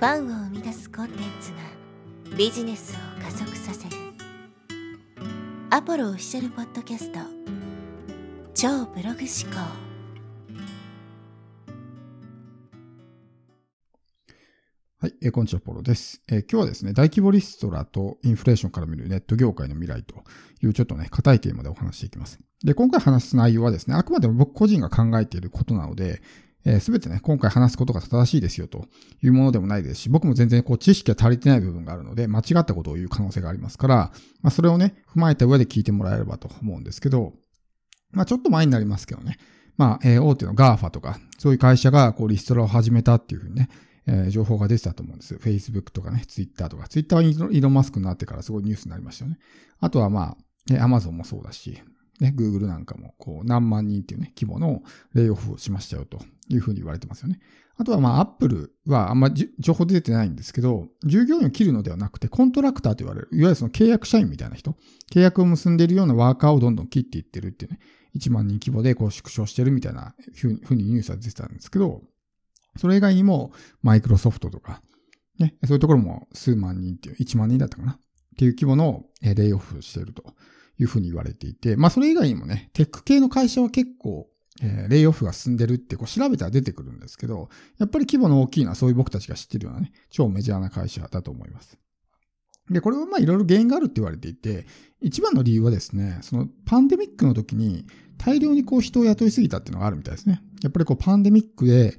ファンを生み出すコンテンツがビジネスを加速させる。アポロオフィシャルポッドキャスト。超ブログ思考。はい、えー、こんにちは、ポロです、えー、今日はですね、大規模リストラとインフレーションから見るネット業界の未来というちょっとね、硬いテーマでお話していきます。で、今回話す内容はですね、あくまでも僕個人が考えていることなので、えー、べ、てね、今回話すことが正しいですよというものでもないですし、僕も全然こう知識が足りてない部分があるので、間違ったことを言う可能性がありますから、まあ、それをね、踏まえた上で聞いてもらえればと思うんですけど、まあ、ちょっと前になりますけどね、まあ、えー、大手の GAFA とか、そういう会社がこうリストラを始めたっていうふうにね、えー、情報が出てたと思うんです。Facebook とかね、Twitter とか。Twitter はイーロンマスクになってからすごいニュースになりましたよね。あとはまあ、Amazon もそうだし、ね、Google なんかも、こう、何万人っていうね、規模のレイオフをしましたよというふうに言われてますよね。あとはまあ、Apple はあんまり情報出てないんですけど、従業員を切るのではなくて、コントラクターと言われる、いわゆるその契約社員みたいな人、契約を結んでいるようなワーカーをどんどん切っていってるっていうね、1万人規模でこう縮小してるみたいなふうにニュースが出てたんですけど、それ以外にも、マイクロソフトとか、ね、そういうところも数万人っていう、1万人だったかなっていう規模のレイオフしてるというふうに言われていて、まあそれ以外にもね、テック系の会社は結構、えー、レイオフが進んでるってこう調べたら出てくるんですけど、やっぱり規模の大きいのはそういう僕たちが知ってるようなね、超メジャーな会社だと思います。で、これはまあいろいろ原因があるって言われていて、一番の理由はですね、そのパンデミックの時に大量にこう人を雇いすぎたっていうのがあるみたいですね。やっぱりこうパンデミックで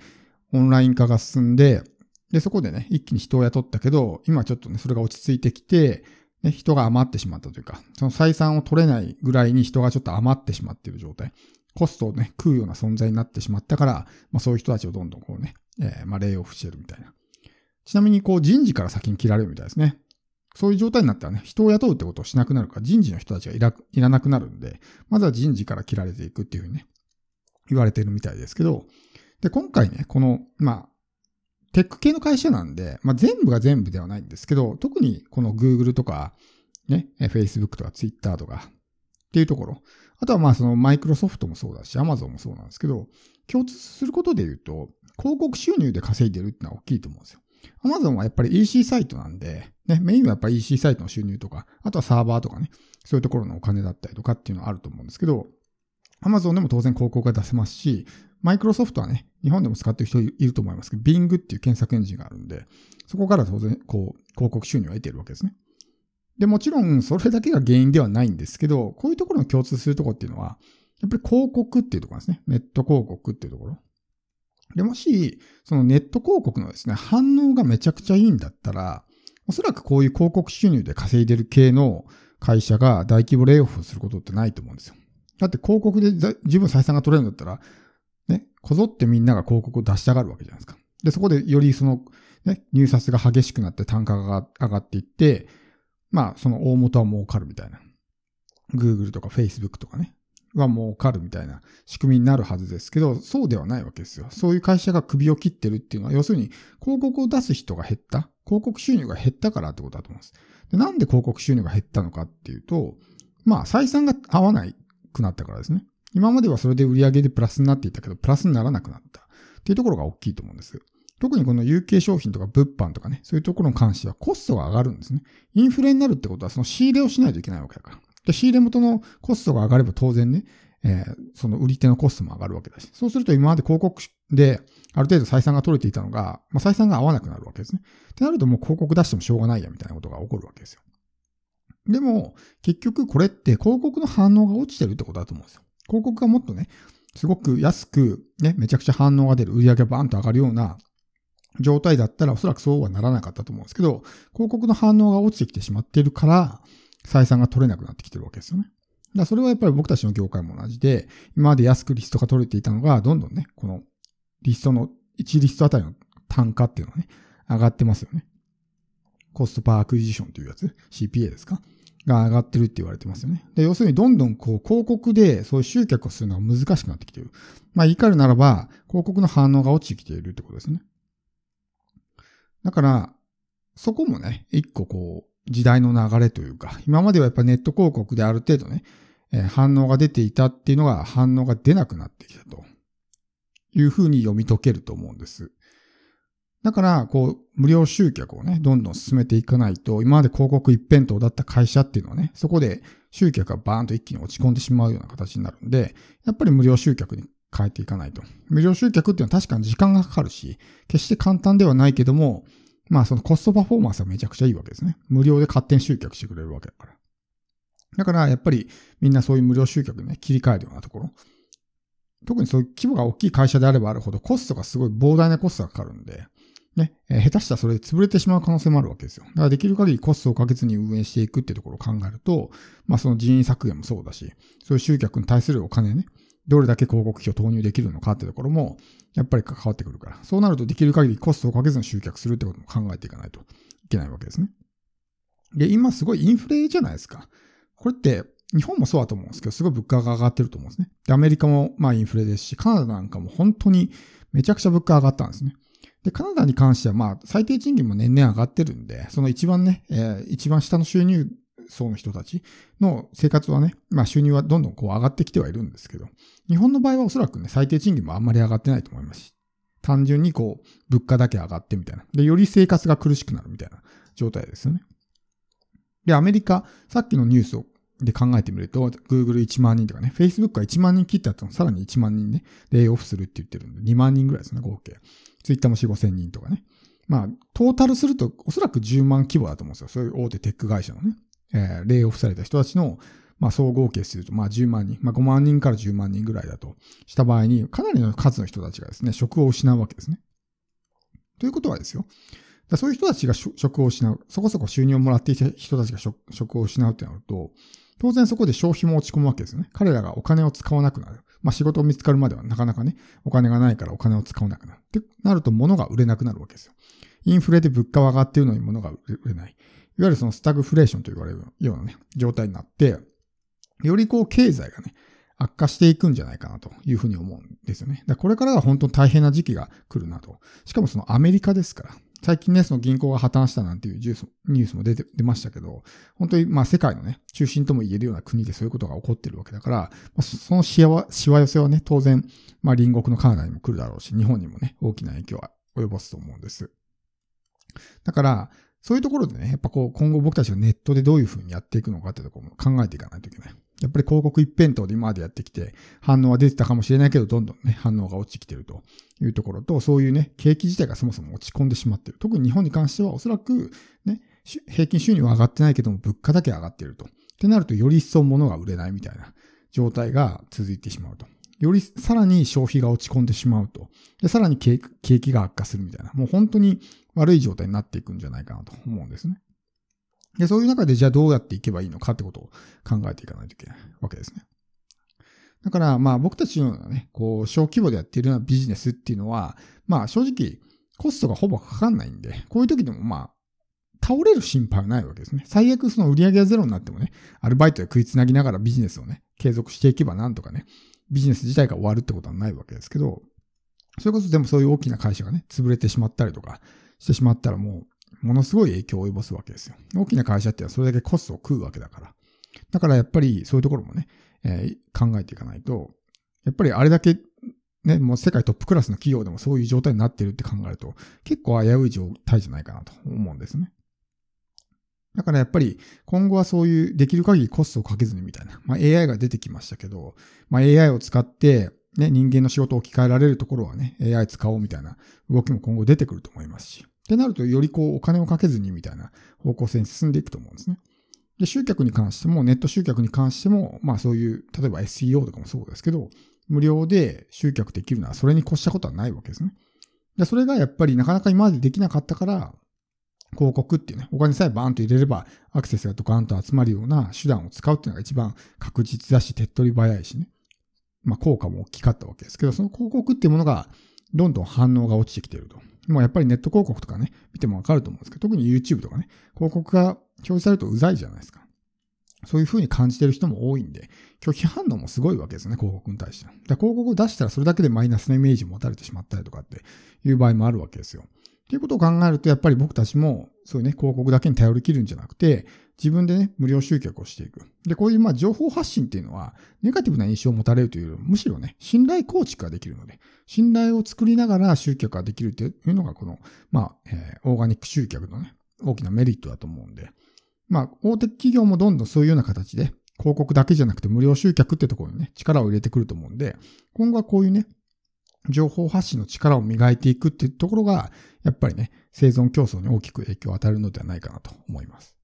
オンライン化が進んで、で、そこでね、一気に人を雇ったけど、今ちょっとね、それが落ち着いてきて、ね、人が余ってしまったというか、その採算を取れないぐらいに人がちょっと余ってしまっている状態。コストをね、食うような存在になってしまったから、まあそういう人たちをどんどんこうね、えー、まあレイオフしてるみたいな。ちなみにこう人事から先に切られるみたいですね。そういう状態になったらね、人を雇うってことをしなくなるから、人事の人たちがいらいらなくなるんで、まずは人事から切られていくっていうふうにね、言われてるみたいですけど、で、今回ね、この、まあ、テック系の会社なんで、まあ、全部が全部ではないんですけど、特にこの Google とか、ね、Facebook とか Twitter とかっていうところ、あとはまあそのマイクロソフトもそうだし、Amazon もそうなんですけど、共通することで言うと、広告収入で稼いでるってのは大きいと思うんですよ。Amazon はやっぱり EC サイトなんで、ね、メインはやっぱり EC サイトの収入とか、あとはサーバーとかね、そういうところのお金だったりとかっていうのはあると思うんですけど、Amazon でも当然広告が出せますし、マイクロソフトはね、日本でも使ってる人いると思いますけど、Bing っていう検索エンジンがあるんで、そこから当然、こう、広告収入を得ているわけですね。で、もちろん、それだけが原因ではないんですけど、こういうところの共通するところっていうのは、やっぱり広告っていうところですね。ネット広告っていうところ。で、もし、そのネット広告のですね、反応がめちゃくちゃいいんだったら、おそらくこういう広告収入で稼いでる系の会社が大規模レイオフすることってないと思うんですよ。だって広告で十分採算が取れるんだったら、ね、こぞってみんなが広告を出したがるわけじゃないですか。で、そこでよりその、ね、入札が激しくなって単価が上がっていって、まあ、その大元は儲かるみたいな。Google とか Facebook とかね、は儲かるみたいな仕組みになるはずですけど、そうではないわけですよ。そういう会社が首を切ってるっていうのは、要するに広告を出す人が減った。広告収入が減ったからってことだと思います。でなんで広告収入が減ったのかっていうと、まあ、採算が合わなくなったからですね。今まではそれで売り上げでプラスになっていたけど、プラスにならなくなったっていうところが大きいと思うんです。特にこの有形商品とか物販とかね、そういうところに関してはコストが上がるんですね。インフレになるってことはその仕入れをしないといけないわけだから。で仕入れ元のコストが上がれば当然ね、えー、その売り手のコストも上がるわけだし。そうすると今まで広告である程度採算が取れていたのが、まあ、採算が合わなくなるわけですね。ってなるともう広告出してもしょうがないやみたいなことが起こるわけですよ。でも、結局これって広告の反応が落ちてるってことだと思うんですよ。広告がもっとね、すごく安く、ね、めちゃくちゃ反応が出る、売り上げがバーンと上がるような状態だったらおそらくそうはならなかったと思うんですけど、広告の反応が落ちてきてしまっているから、採算が取れなくなってきてるわけですよね。だからそれはやっぱり僕たちの業界も同じで、今まで安くリストが取れていたのが、どんどんね、このリストの、1リストあたりの単価っていうのはね、上がってますよね。 cost per acquisition というやつ ?CPA ですかが上がってるって言われてますよね。で、要するにどんどんこう広告でそういう集客をするのが難しくなってきている。まあ言い換えるならば、広告の反応が落ちてきているってことですね。だから、そこもね、一個こう、時代の流れというか、今まではやっぱネット広告である程度ね、えー、反応が出ていたっていうのが反応が出なくなってきたというふうに読み解けると思うんです。だから、こう、無料集客をね、どんどん進めていかないと、今まで広告一辺倒だった会社っていうのはね、そこで集客がバーンと一気に落ち込んでしまうような形になるんで、やっぱり無料集客に変えていかないと。無料集客っていうのは確かに時間がかかるし、決して簡単ではないけども、まあそのコストパフォーマンスはめちゃくちゃいいわけですね。無料で勝手に集客してくれるわけだから。だからやっぱりみんなそういう無料集客にね、切り替えるようなところ。特にそういう規模が大きい会社であればあるほどコストがすごい膨大なコストがかかるんで、ね、えー、下手したらそれで潰れてしまう可能性もあるわけですよ。だからできる限りコストをかけずに運営していくっていうところを考えると、まあその人員削減もそうだし、そういう集客に対するお金ね、どれだけ広告費を投入できるのかってところも、やっぱり関わってくるから。そうなるとできる限りコストをかけずに集客するってことも考えていかないといけないわけですね。で、今すごいインフレじゃないですか。これって、日本もそうだと思うんですけど、すごい物価が上がってると思うんですね。で、アメリカもまあインフレですし、カナダなんかも本当にめちゃくちゃ物価上がったんですね。で、カナダに関してはまあ最低賃金も年々上がってるんで、その一番ね、えー、一番下の収入層の人たちの生活はね、まあ収入はどんどんこう上がってきてはいるんですけど、日本の場合はおそらくね、最低賃金もあんまり上がってないと思いますし、単純にこう、物価だけ上がってみたいな。で、より生活が苦しくなるみたいな状態ですよね。で、アメリカ、さっきのニュースをで考えてみると、Google1 万人とかね、Facebook が1万人切った後さらに1万人ね、レイオフするって言ってるんで、2万人ぐらいですね、合計。Twitter も4、5千人とかね。まあ、トータルすると、おそらく10万規模だと思うんですよ。そういう大手テック会社のね。えー、レイオフされた人たちの、まあ、総合計すると、まあ、10万人、まあ、5万人から10万人ぐらいだとした場合に、かなりの数の人たちがですね、職を失うわけですね。ということはですよ。だそういう人たちが職を失う、そこそこ収入をもらっていた人たちが職を失うってなると、当然そこで消費も落ち込むわけですよね。彼らがお金を使わなくなる。まあ仕事を見つかるまではなかなかね、お金がないからお金を使わなくなる。ってなると物が売れなくなるわけですよ。インフレで物価は上がっているのに物が売れない。いわゆるそのスタグフレーションと言われるようなね、状態になって、よりこう経済がね、悪化していくんじゃないかなというふうに思うんですよね。だこれからが本当に大変な時期が来るなと。しかもそのアメリカですから。最近ね、その銀行が破綻したなんていうニュースも出て、出ましたけど、本当にまあ世界のね、中心とも言えるような国でそういうことが起こってるわけだから、まあ、そのしわ、しわ寄せはね、当然、まあ隣国のカナダにも来るだろうし、日本にもね、大きな影響は及ぼすと思うんです。だから、そういうところでね、やっぱこう、今後僕たちがネットでどういうふうにやっていくのかってところも考えていかないといけない。やっぱり広告一辺倒で今までやってきて、反応は出てたかもしれないけど、どんどんね、反応が落ちてきてるというところと、そういうね、景気自体がそもそも落ち込んでしまってる。特に日本に関してはおそらく、ね、平均収入は上がってないけども、物価だけ上がってると。ってなると、より一層物が売れないみたいな状態が続いてしまうと。よりさらに消費が落ち込んでしまうと。で、さらに景気が悪化するみたいな。もう本当に悪い状態になっていくんじゃないかなと思うんですね。で、そういう中でじゃあどうやっていけばいいのかってことを考えていかないといけないわけですね。だから、まあ僕たちのようなね、こう、小規模でやっているようなビジネスっていうのは、まあ正直、コストがほぼかかんないんで、こういう時でもまあ、倒れる心配はないわけですね。最悪その売り上げがゼロになってもね、アルバイトで食いつなぎながらビジネスをね、継続していけばなんとかね、ビジネス自体が終わるってことはないわけですけど、それこそでもそういう大きな会社がね、潰れてしまったりとかしてしまったらもう、ものすごい影響を及ぼすわけですよ。大きな会社ってのはそれだけコストを食うわけだから。だからやっぱりそういうところもね、えー、考えていかないと、やっぱりあれだけね、もう世界トップクラスの企業でもそういう状態になってるって考えると、結構危うい状態じゃないかなと思うんですね。だからやっぱり今後はそういうできる限りコストをかけずにみたいな。まあ AI が出てきましたけど、まあ AI を使ってね、人間の仕事を置き換えられるところはね、AI 使おうみたいな動きも今後出てくると思いますし。ってなるとよりこうお金をかけずにみたいな方向性に進んでいくと思うんですね。で、集客に関しても、ネット集客に関しても、まあそういう、例えば SEO とかもそうですけど、無料で集客できるのはそれに越したことはないわけですね。で、それがやっぱりなかなか今までできなかったから、広告っていうね、お金さえバーンと入れればアクセスがドカンと集まるような手段を使うっていうのが一番確実だし、手っ取り早いしね。まあ効果も大きかったわけですけど、その広告っていうものがどんどん反応が落ちてきてると。もうやっぱりネット広告とかね、見てもわかると思うんですけど、特に YouTube とかね、広告が表示されるとうざいじゃないですか。そういう風に感じてる人も多いんで、拒否反応もすごいわけですね、広告に対して。広告を出したらそれだけでマイナスなイメージを持たれてしまったりとかっていう場合もあるわけですよ。っていうことを考えると、やっぱり僕たちも、そういうね、広告だけに頼りきるんじゃなくて、自分でね、無料集客をしていく。で、こういうまあ情報発信っていうのは、ネガティブな印象を持たれるというよりもむしろね、信頼構築ができるので、信頼を作りながら集客ができるというのが、この、まあ、えー、オーガニック集客のね、大きなメリットだと思うんで、まあ、大手企業もどんどんそういうような形で、広告だけじゃなくて無料集客ってところにね、力を入れてくると思うんで、今後はこういうね、情報発信の力を磨いていくっていうところが、やっぱりね、生存競争に大きく影響を与えるのではないかなと思います。